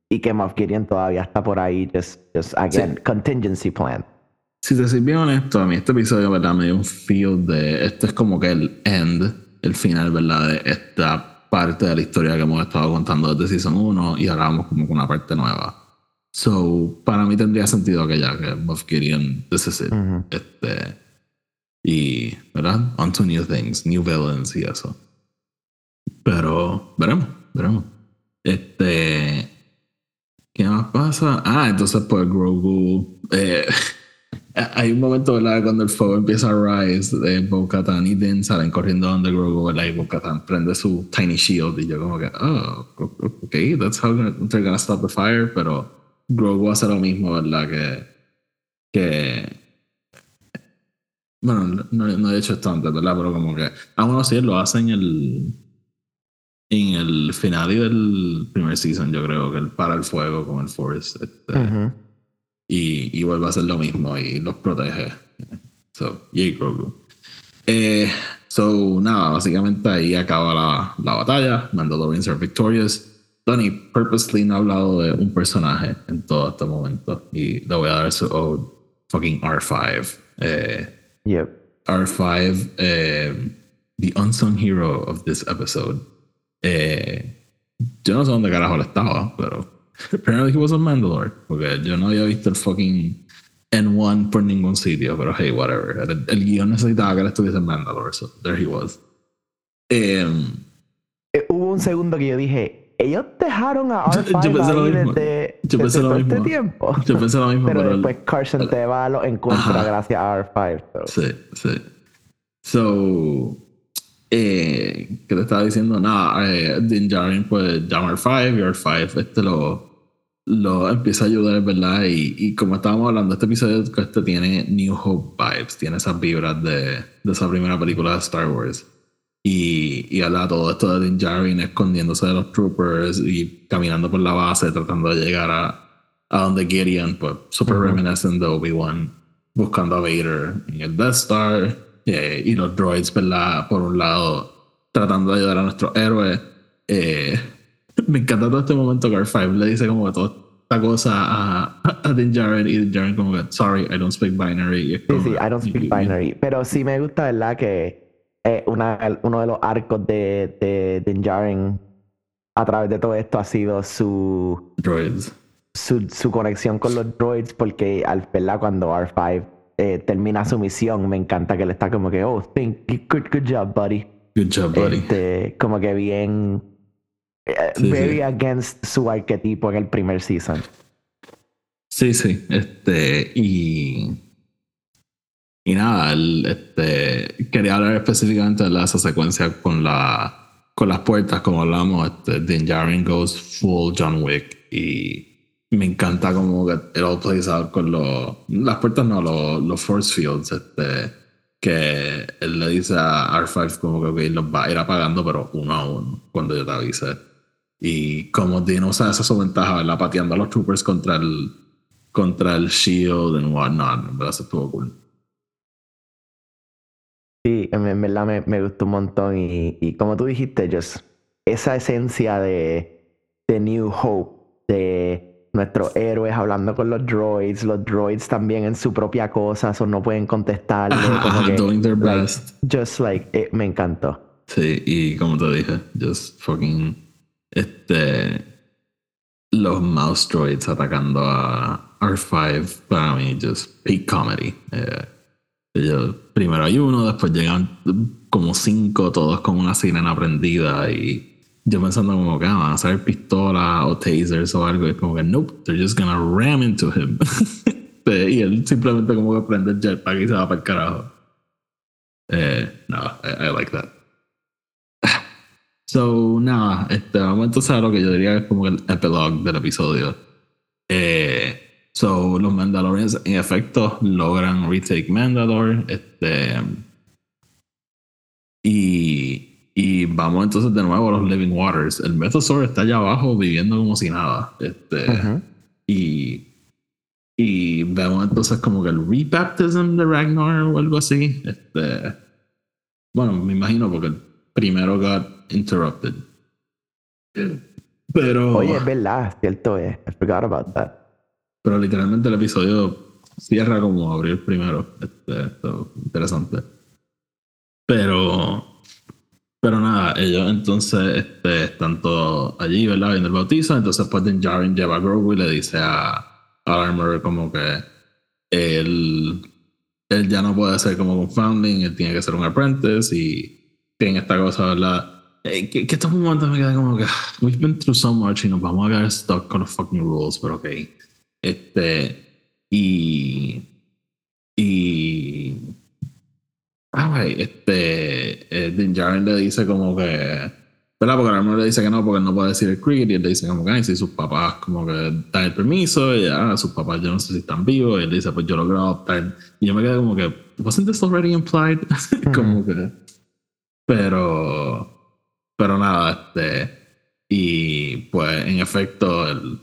[SPEAKER 4] y que Moff Gideon todavía está por ahí, just, just again, contingency plan.
[SPEAKER 3] Si te soy bien honesto, a mí este episodio, ¿verdad? Me dio un feel de. Esto es como que el end, el final, ¿verdad? De esta parte de la historia que hemos estado contando desde Season 1 y ahora vamos como con una parte nueva. So, para mí tendría sentido que ya, que Moff Gideon, this is it.
[SPEAKER 4] Ujú.
[SPEAKER 3] Este. Y, ¿verdad? On to new things, new villains y eso. Pero, veremos, veremos. Este. ¿Qué más pasa? Ah, entonces, pues Grogu. eh, (laughs) hay un momento, ¿verdad? Cuando el fuego empieza a rise, de Bo-Katan y Din salen corriendo Grogu, ¿verdad? Y Bo-Katan prende su tiny shield. Y yo, como que, oh, ok, that's how they're gonna stop the fire. Pero Grogu hace lo mismo, ¿verdad? Que. que bueno, no, no he hecho esto antes, ¿verdad? Pero como que. Aún así, lo hace en el. En el final del primer season, yo creo que él para el fuego con el Force. este. Y, y vuelve a hacer lo mismo y los protege. So, yay Grogu. Eh, so, nada, básicamente ahí acaba la, la batalla. Mandalorians are victorious. Tony purposely no ha hablado de un personaje en todo este momento y le voy a dar su ode, fucking R5. Eh,
[SPEAKER 4] Yep.
[SPEAKER 3] R5, eh, the unsung hero of this episode. Eh, yo no sé dónde carajo él estaba, pero apparently he was on Mandalore, porque yo no había visto el fucking N1 por ningún sitio, pero hey, whatever. El, el guion necesitaba que él estuviese en Mandalore, so there he was.
[SPEAKER 4] Eh, hubo un segundo que yo dije, ellos dejaron a (laughs)
[SPEAKER 3] Yo-
[SPEAKER 4] R5
[SPEAKER 3] yo pensé lo mismo.
[SPEAKER 4] desde,
[SPEAKER 3] Yo
[SPEAKER 4] desde
[SPEAKER 3] pensé lo
[SPEAKER 4] todo este
[SPEAKER 3] mismo.
[SPEAKER 4] tiempo.
[SPEAKER 3] yo pensé lo mismo, (laughs)
[SPEAKER 4] Pero
[SPEAKER 3] pero, el-
[SPEAKER 4] después Carson Teva lo encuentra
[SPEAKER 3] Ajá.
[SPEAKER 4] gracias a R5. so.
[SPEAKER 3] Sí, sí. So, eh, ¿qué te estaba diciendo? Nada, eh, Din Djarin pues al 5 y al 5 este lo, lo empieza a ayudar, ¿verdad? Y, y como estábamos hablando, este episodio este tiene New Hope vibes, tiene esas vibras de, de esa primera película de Star Wars. Y, y habla todo esto de Din Djarin escondiéndose de los troopers y caminando por la base tratando de llegar a, a donde Gideon, pues super reminiscent de Obi-Wan, buscando a Vader en el Death Star eh, y los droids, ¿verdad? Por un lado, tratando de ayudar a nuestro héroe. Eh, (laughs) me encanta todo este momento que R5 le dice como que toda esta cosa a, a Din Djarin y Din Djarin como que, sorry, I don't speak binary.
[SPEAKER 4] Sí,
[SPEAKER 3] como
[SPEAKER 4] sí, I don't speak binary. Pero sí me gusta, ¿verdad? Que eh, una, uno de los arcos de, de Din Djarin a través de todo esto ha sido su,
[SPEAKER 3] Droids.
[SPEAKER 4] su, su conexión con los droids, porque al ¿verdad? cuando R5 eh, termina su misión, me encanta que él está como que, oh, think, good, good job, buddy.
[SPEAKER 3] Good job, buddy.
[SPEAKER 4] Este, como que bien. Eh,
[SPEAKER 3] Sí,
[SPEAKER 4] very
[SPEAKER 3] sí.
[SPEAKER 4] against su arquetipo en el primer season.
[SPEAKER 3] Sí, sí. Este, y. Y nada, el, este, quería hablar específicamente de la- esa secuencia con, la, con las puertas, como hablamos. Este, Din Djarin goes full John Wick y me encanta como que it all plays out con los. Las puertas no, los, los force fields. Este, que él le dice a R5 como que ok, los va a ir apagando, pero uno a uno, cuando yo te avise. Y como Din usa esa su ventaja, ¿verdad? Pateando a los troopers contra el, contra el shield and whatnot. En verdad, eso estuvo cool.
[SPEAKER 4] Sí, en, verdad me, me gustó un montón. Y, y como tú dijiste, just esa esencia de, de New Hope, de nuestros héroes hablando con los droids, los droids también en su propia cosa, o no pueden contestarle.
[SPEAKER 3] Ajá,
[SPEAKER 4] como
[SPEAKER 3] ajá,
[SPEAKER 4] que,
[SPEAKER 3] doing their
[SPEAKER 4] like,
[SPEAKER 3] best.
[SPEAKER 4] just like, eh, me encantó.
[SPEAKER 3] Sí, y como te dije, just fucking. Este. Los mouse droids atacando a, R5 para mí, just peak comedy. Eh, ellos- primero hay uno, después llegan como cinco, todos con una sirena prendida y yo pensando como que ah, van a hacer pistolas o tasers o algo y como que nope, they're just gonna ram into him. (laughs) y él simplemente como que prende el jetpack y se va para el carajo. Eh, no, I, I like that. So, nada, este, vamos entonces a lo que yo diría que es como el epilogue del episodio. Eh, so, los Mandalorians en efecto logran retake Mandalore. Este, y, y vamos entonces de nuevo a los Living Waters. El Mythosaur está allá abajo viviendo como si nada. Este, y, y vemos entonces como que el rebaptism de Ragnar o algo así. Este, bueno, me imagino porque el primero got interrupted. Pero,
[SPEAKER 4] Oye, es verdad, cierto es. I forgot about that.
[SPEAKER 3] pero literalmente el episodio cierra como abrió el primero. Este, esto, interesante. Pero, pero nada, ellos entonces este, están todos allí, ¿verdad? Viendo el bautizo. Entonces, pues, Din Djarin lleva a Grogu y le dice a, a Armor como que él, él ya no puede ser como un founding, él tiene que ser un apprentice y tiene esta cosa, ¿verdad? Eh, que, que estos momentos me quedan como que ah, we've been through so much y nos vamos a quedar stuck con los fucking rules, pero ok. Este, y. Y. Ay, este. Eh, Din Djarin le dice como que. ¿Verdad? Porque Armor le dice que no, porque él no puede decir el cricket. Y él le dice como que, ay, si sus papás como que dan el permiso. Y ya, sus papás yo no sé si están vivos. Y él dice, pues yo lo quiero adoptar. Y yo me quedé como que, ¿wasn't this already implied? (laughs) como que. Pero. Pero nada, este. Y pues en efecto, el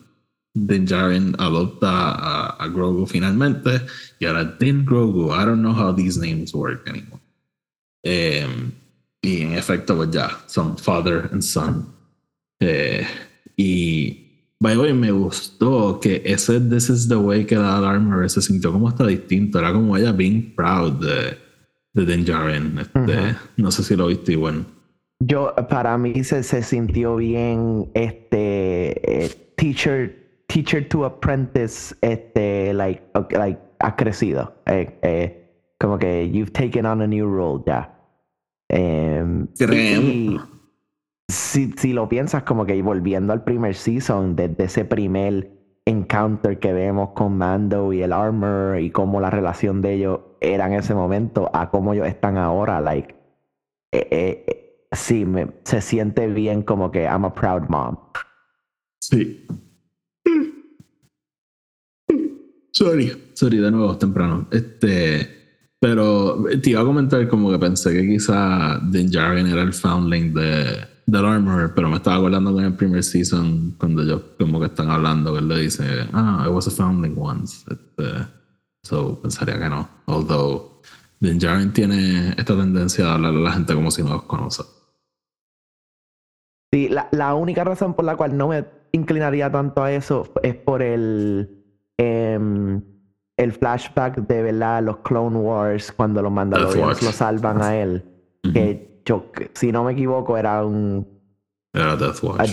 [SPEAKER 3] Din Djarin adopta a, a Grogu finalmente. Y ahora Din Grogu, I don't know how these names work anymore. Em, y en efecto, pues ya, son father and son. Eh, y by the way, me gustó que ese This is the way que da Armor se sintió como hasta distinto. Era como ella being proud de, de Din Djarin. Este, No sé si lo viste igual.
[SPEAKER 4] Yo, para mí se, se sintió bien este eh, teacher, teacher to apprentice, este, like, like, ha crecido. Eh, eh, como que you've taken on a new role ya. Em, y si, si lo piensas, como que volviendo al primer season, desde ese primer encounter que vemos con Mando y el Armor y cómo la relación de ellos era en ese momento a cómo ellos están ahora, like, eh, eh, sí, me, se siente bien como que I'm a proud mom.
[SPEAKER 3] Sí. Sorry. Sorry, de nuevo, temprano. Este. Pero te iba a comentar como que pensé que quizá Din Djarin era el foundling de, del Armor, pero me estaba acordando con el primer season cuando ellos como que están hablando, que él le dice, ah, I was a foundling once. Este, so, pensaría que no. Although Din Djarin tiene esta tendencia a hablar a la gente como si no los conoce.
[SPEAKER 4] Sí, la, la única razón por la cual no me inclinaría tanto a eso es por el, em, el flashback de verdad los Clone Wars cuando los Mandalorians lo salvan a él. Que yo, si no me equivoco, era un
[SPEAKER 3] Era Death Watch.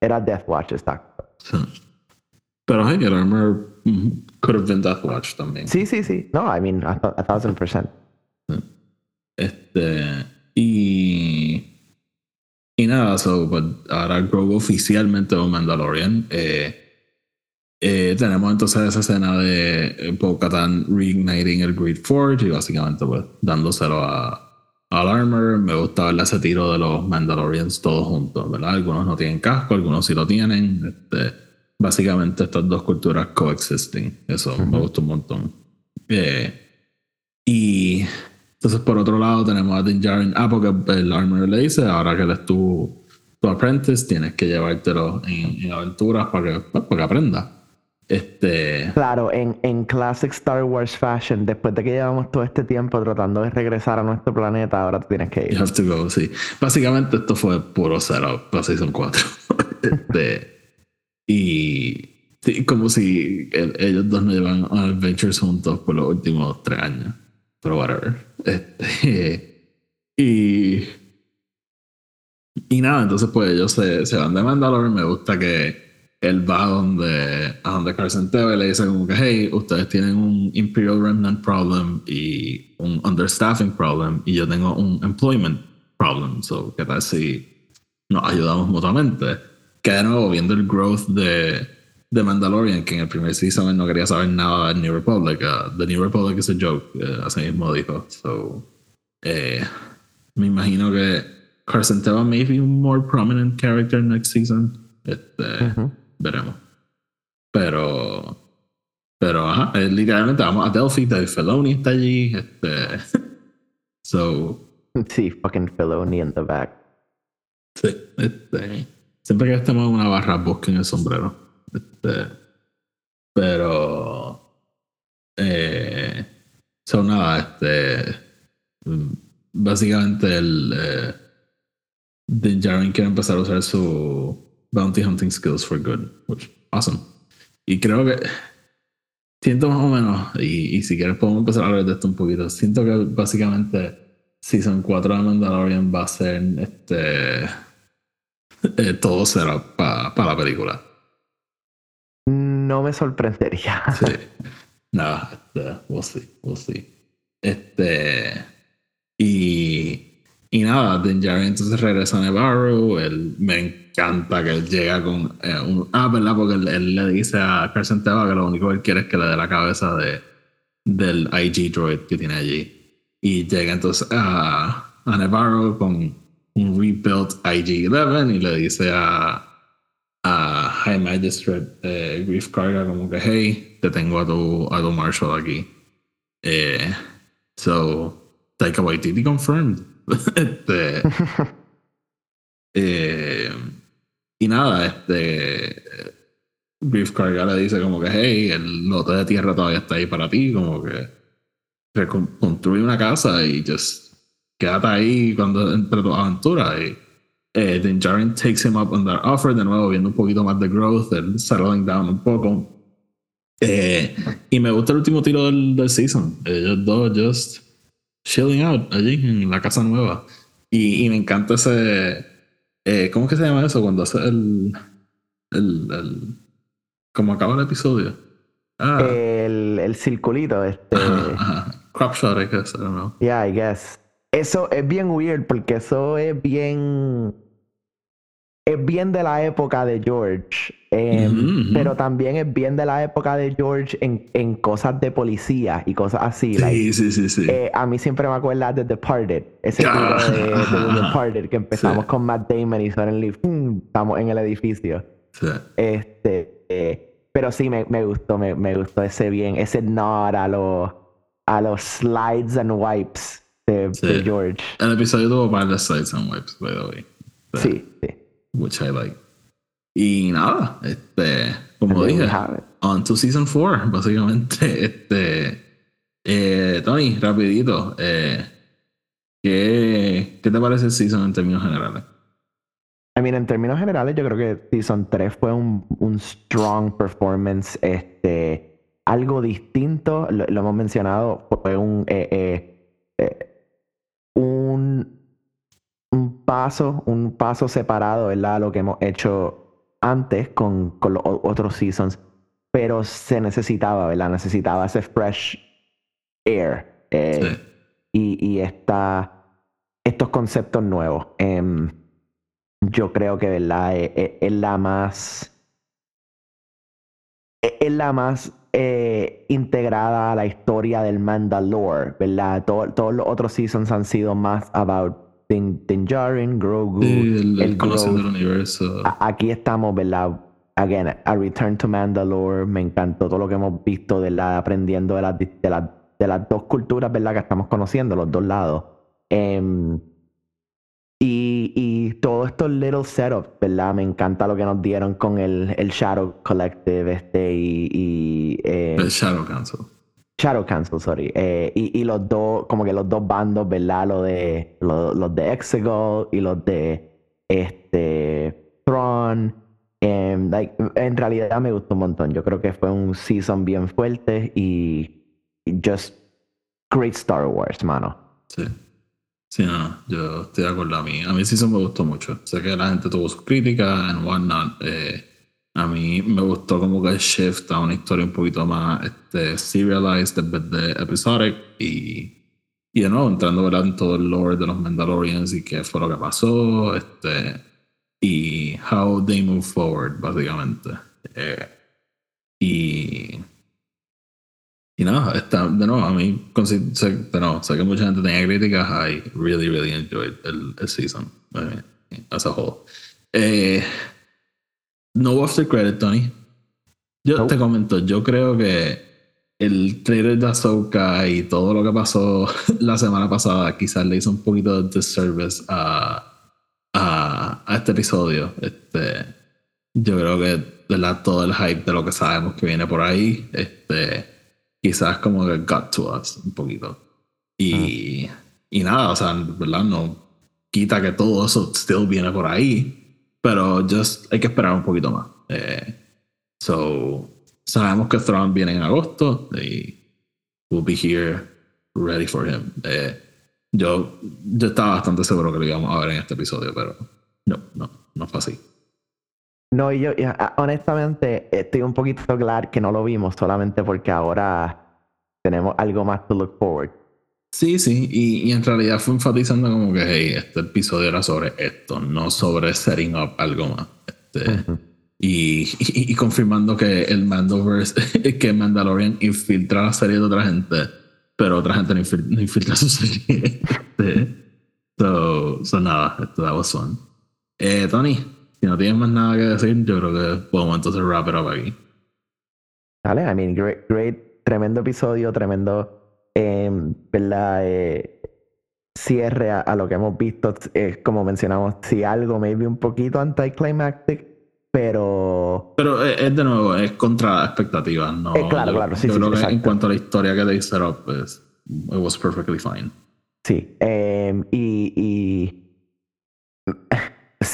[SPEAKER 4] Era Death Watch, exacto.
[SPEAKER 3] Sí. Pero el Armor mm, could have been Death Watch también.
[SPEAKER 4] Sí, sí, sí. No, I mean, a, a thousand percent.
[SPEAKER 3] Este. Y. Y nada, so, pues, ahora Grogu oficialmente es un Mandalorian. Eh, eh, tenemos entonces esa escena de Bo-Katan reigniting el Great Forge y básicamente pues dándoselo a, al Armor. Me gusta ver ese tiro de los Mandalorians todos juntos, ¿verdad? Algunos no tienen casco, algunos sí lo tienen. Este, básicamente estas dos culturas coexisting. Eso me gusta un montón. Eh, y entonces, por otro lado, tenemos a Din Djarin. Ah, porque el Armor le dice: ahora que él es tu, tu apprentice, tienes que llevártelo en, en aventuras para que, para que aprenda. Este.
[SPEAKER 4] Claro, en, en classic Star Wars fashion, después de que llevamos todo este tiempo tratando de regresar a nuestro planeta, ahora tienes que
[SPEAKER 3] You
[SPEAKER 4] ir.
[SPEAKER 3] have to go, sí. Básicamente, esto fue puro setup para Season 4. (laughs) este, y. sí, como si el- ellos dos no llevan adventures juntos por los últimos tres años. Pero whatever. Este, (laughs) y. Y nada, entonces pues ellos se, se van de Mandalore. Me gusta que él va donde, a donde Carson Teva y le dice como que, hey, ustedes tienen un Imperial Remnant problem y un understaffing problem y yo tengo un employment problem. So, ¿qué tal si nos ayudamos mutuamente? Que de nuevo, viendo el growth de, de Mandalorian, que en el primer season no quería saber nada de New Republic. Uh, the New Republic is a joke, uh, así mismo dijo. So, eh, me imagino que Carson Teva may be a more prominent character next season. Este, Veremos. Pero. Pero, ajá, eh, literalmente vamos a Delphi, Dave Filoni está allí. Este, (laughs) so.
[SPEAKER 4] Sí, fucking Filoni in the back.
[SPEAKER 3] Sí, este, siempre que estemos en una barra, busquen el sombrero. Este, pero. Eh, son nada, este. Básicamente el. Eh, Din Djarin quiere empezar a usar su bounty hunting skills for good, which awesome. Y creo que siento más o menos, y, y si quieres podemos empezar a hablar de esto un poquito. Siento que básicamente Season 4 de Mandalorian va a ser este eh, todo será para pa la película.
[SPEAKER 4] No me sorprendería.
[SPEAKER 3] Sí. (laughs) Nada, este, we'll see, we'll see. Este. Y. Y nada, Din Djarin entonces regresa a Nevarro. Él me encanta que él llega con. eh, un, ah, ¿verdad? Porque él, él le dice a Carson Teva que lo único que él quiere es que le dé la cabeza de, del IG droid que tiene allí. Y llega entonces a, a Nevarro con un rebuilt IG-11 y le dice a, a High Magistrate eh, Grief Karga como que hey, te tengo a tu, a tu Marshal aquí. Eh, so, Taika Waititi confirmed. (laughs) este, eh, y nada, este Grief Karga le dice como que hey, el lote de tierra todavía está ahí para ti, como que recon- construye una casa y just quédate ahí cuando entre tus aventuras. Y eh, Din Djarin takes him up on that offer, de nuevo viendo un poquito más de growth, el settling down un poco. Eh, y me gusta el último tiro del, del season. Ellos dos just chilling out allí en la casa nueva. Y, y me encanta ese. eh, ¿Cómo es que se llama eso? Cuando hace el. el, el como acaba el episodio. Ah,
[SPEAKER 4] El, el circulito, este.
[SPEAKER 3] ajá, ajá. Crop shot, I guess, I don't know.
[SPEAKER 4] Yeah, I guess. Eso es bien weird porque eso es bien. Es bien de la época de George. em. Pero también es bien de la época de George en, en cosas de policía y cosas así. like,
[SPEAKER 3] Sí, sí, sí, sí.
[SPEAKER 4] eh, a mí siempre me acuerda de Departed. Ese
[SPEAKER 3] Ah,
[SPEAKER 4] de, (laughs) The. Departed que empezamos
[SPEAKER 3] Sí.
[SPEAKER 4] con Matt Damon y suddenly ¡pum! estamos en el edificio.
[SPEAKER 3] Sí.
[SPEAKER 4] Este, eh, pero sí me, me gustó, me, me gustó ese bien, ese nod a los a los slides and wipes de,
[SPEAKER 3] Sí.
[SPEAKER 4] de George.
[SPEAKER 3] El episodio tuvo varias sides and wipes, by the way.
[SPEAKER 4] Sí, sí.
[SPEAKER 3] Which I like. Y nada, este, como dije, on to season 4, (laughs) básicamente. Este, eh, Tony, rapidito, eh, ¿qué, ¿qué te parece el season en términos generales?
[SPEAKER 4] I mean, en términos generales, yo creo que Season 3 fue un, un strong performance. Este, algo distinto, lo, lo hemos mencionado, fue un, eh, eh, eh, un, un paso, un paso separado, ¿verdad? Lo que hemos hecho antes con, con los otros seasons. Pero se necesitaba, ¿verdad? Necesitaba ese fresh air. eh,
[SPEAKER 3] Sí.
[SPEAKER 4] y, y esta, estos conceptos nuevos. Em, yo creo que ¿verdad? Es, es- es la más. Es, es la más eh, integrada a la historia del Mandalore, ¿verdad? Todo- todos los otros seasons han sido más about Din, Din Djarin, Grogu,
[SPEAKER 3] Sí, el, el conociendo universo.
[SPEAKER 4] A- Aquí estamos, ¿verdad? Again, a Return to Mandalore. Me encantó todo lo que hemos visto, ¿verdad? Aprendiendo de las, de las, de las dos culturas, ¿verdad? Que estamos conociendo, los dos lados. Em, y, y todos estos little setups, ¿verdad? Me encanta lo que nos dieron con el, el Shadow Collective este y, y, eh,
[SPEAKER 3] el Shadow Council.
[SPEAKER 4] Shadow Council, sorry. Eh, y, y los dos, como que los dos bandos, ¿verdad? Lo de, lo- los de Exegol y los de este Thrawn. Em, like, en realidad me gustó un montón. Yo creo que fue un season bien fuerte y, y just great Star Wars, mano.
[SPEAKER 3] Sí. Sí, no, yo estoy de acuerdo a mí. A mí sí se me gustó mucho. Sé que la gente tuvo sus críticas and whatnot. Eh, A mí me gustó como que el shift a una historia un poquito más este, serialized en vez de episodic y, y de nuevo entrando en todo el lore de los Mandalorians y qué fue lo que pasó este, y how they move forward básicamente. Eh, y y nada, está, de nuevo, a mí, de nuevo, sé que mucha gente tenía críticas. I really, really enjoyed el, el season as a whole. Eh, no after credit, Tony. Yo te comento, yo creo que el trailer de Ahsoka y todo lo que pasó (laughs) la semana pasada quizás le hizo un poquito de disservice a, a, a este episodio. Este, yo creo que ¿verdad? todo el hype de lo que sabemos que viene por ahí, este, quizás como que got to us un poquito. Y, y nada, o sea, ¿verdad? No quita que todo eso still viene por ahí pero just hay que esperar un poquito más. Eh, so, sabemos que Thrawn viene en agosto y we'll be here ready for him. Eh, yo, yo estaba bastante seguro que lo íbamos a ver en este episodio, pero no, no, no fue así.
[SPEAKER 4] No, y yo, honestamente, estoy un poquito claro que no lo vimos solamente porque ahora tenemos algo más to look forward.
[SPEAKER 3] Sí, sí, y, en realidad fue enfatizando como que hey, este episodio era sobre esto, no sobre setting up algo más. Este, y, y, confirmando que el Mandoverse, (laughs) que Mandalorian infiltra la serie de otra gente, pero otra gente no infiltra, su serie. (laughs) Este, so, so, nada, esto that was fun. Eh, Tony, si no tienes más nada que decir, yo creo que podemos entonces wrap it up aquí.
[SPEAKER 4] Dale, I mean, great, great, tremendo episodio, tremendo Em, ¿verdad? Eh, cierre a, lo que hemos visto, es como mencionamos, si algo, maybe un poquito anticlimactic, pero...
[SPEAKER 3] Pero eh, es, de nuevo, es contra expectativas, ¿no?
[SPEAKER 4] Eh, claro, claro, sí,
[SPEAKER 3] yo
[SPEAKER 4] sí,
[SPEAKER 3] creo que en cuanto a la historia que they set up, pues, it was perfectly fine.
[SPEAKER 4] Sí, em, y, y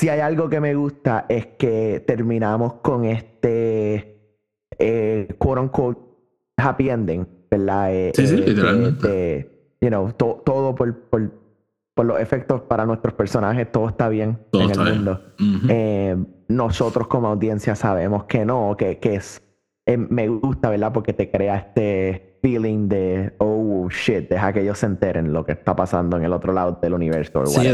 [SPEAKER 4] si hay algo que me gusta es que terminamos con este quote unquote happy ending ¿verdad?
[SPEAKER 3] Eh, sí, sí,
[SPEAKER 4] eh,
[SPEAKER 3] literalmente.
[SPEAKER 4] you know, todo por, por, por, los efectos para nuestros personajes, todo está bien en el mundo. Eh, nosotros como audiencia sabemos que no, que, que es, me gusta, ¿verdad? Porque te crea este feeling de, oh shit, deja que ellos se enteren lo que está pasando en el otro lado del universo.
[SPEAKER 3] Sí,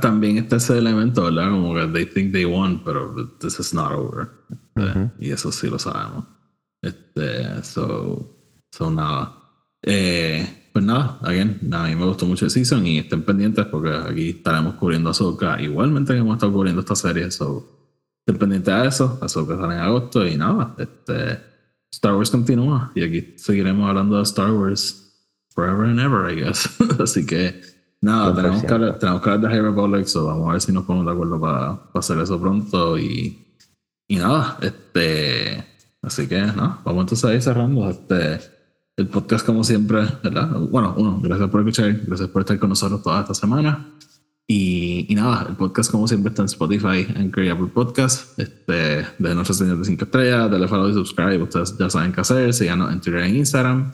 [SPEAKER 3] también está ese elemento, ¿verdad? Como que they think they won, pero this is not over. Y eso sí lo sabemos. Este, so, son nada. Eh, pues nada, again, a mí me gustó mucho el season y estén pendientes porque aquí estaremos cubriendo Ahsoka igualmente que hemos estado cubriendo esta serie. So, estén pendientes a eso. Ahsoka sale en agosto y nada, este, Star Wars continúa y aquí seguiremos hablando de Star Wars forever and ever, I guess. (laughs) Así que nada, tenemos que, tenemos que, hablar de High Republic, so vamos a ver si nos ponemos de acuerdo para, para hacer eso pronto y, y nada, este, así que no, vamos entonces a ir cerrando. Este, el podcast como siempre, ¿verdad? Bueno, uno, gracias por escuchar, gracias por estar con nosotros toda esta semana. Y, y nada, el podcast como siempre está en Spotify, en Apple Podcast, este, de nuestras señal de 5 estrellas, dale follow y subscribe, ustedes ya saben qué hacer, síganos en Twitter e Instagram,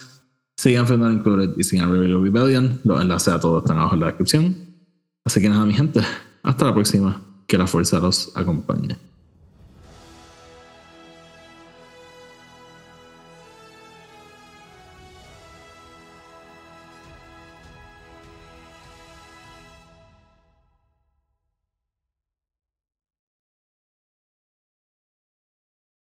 [SPEAKER 3] sigan Final Included y sigan Rebellion Rebellion, los enlaces a todos están abajo en la descripción. Así que nada, mi gente, hasta la próxima, que la fuerza los acompañe.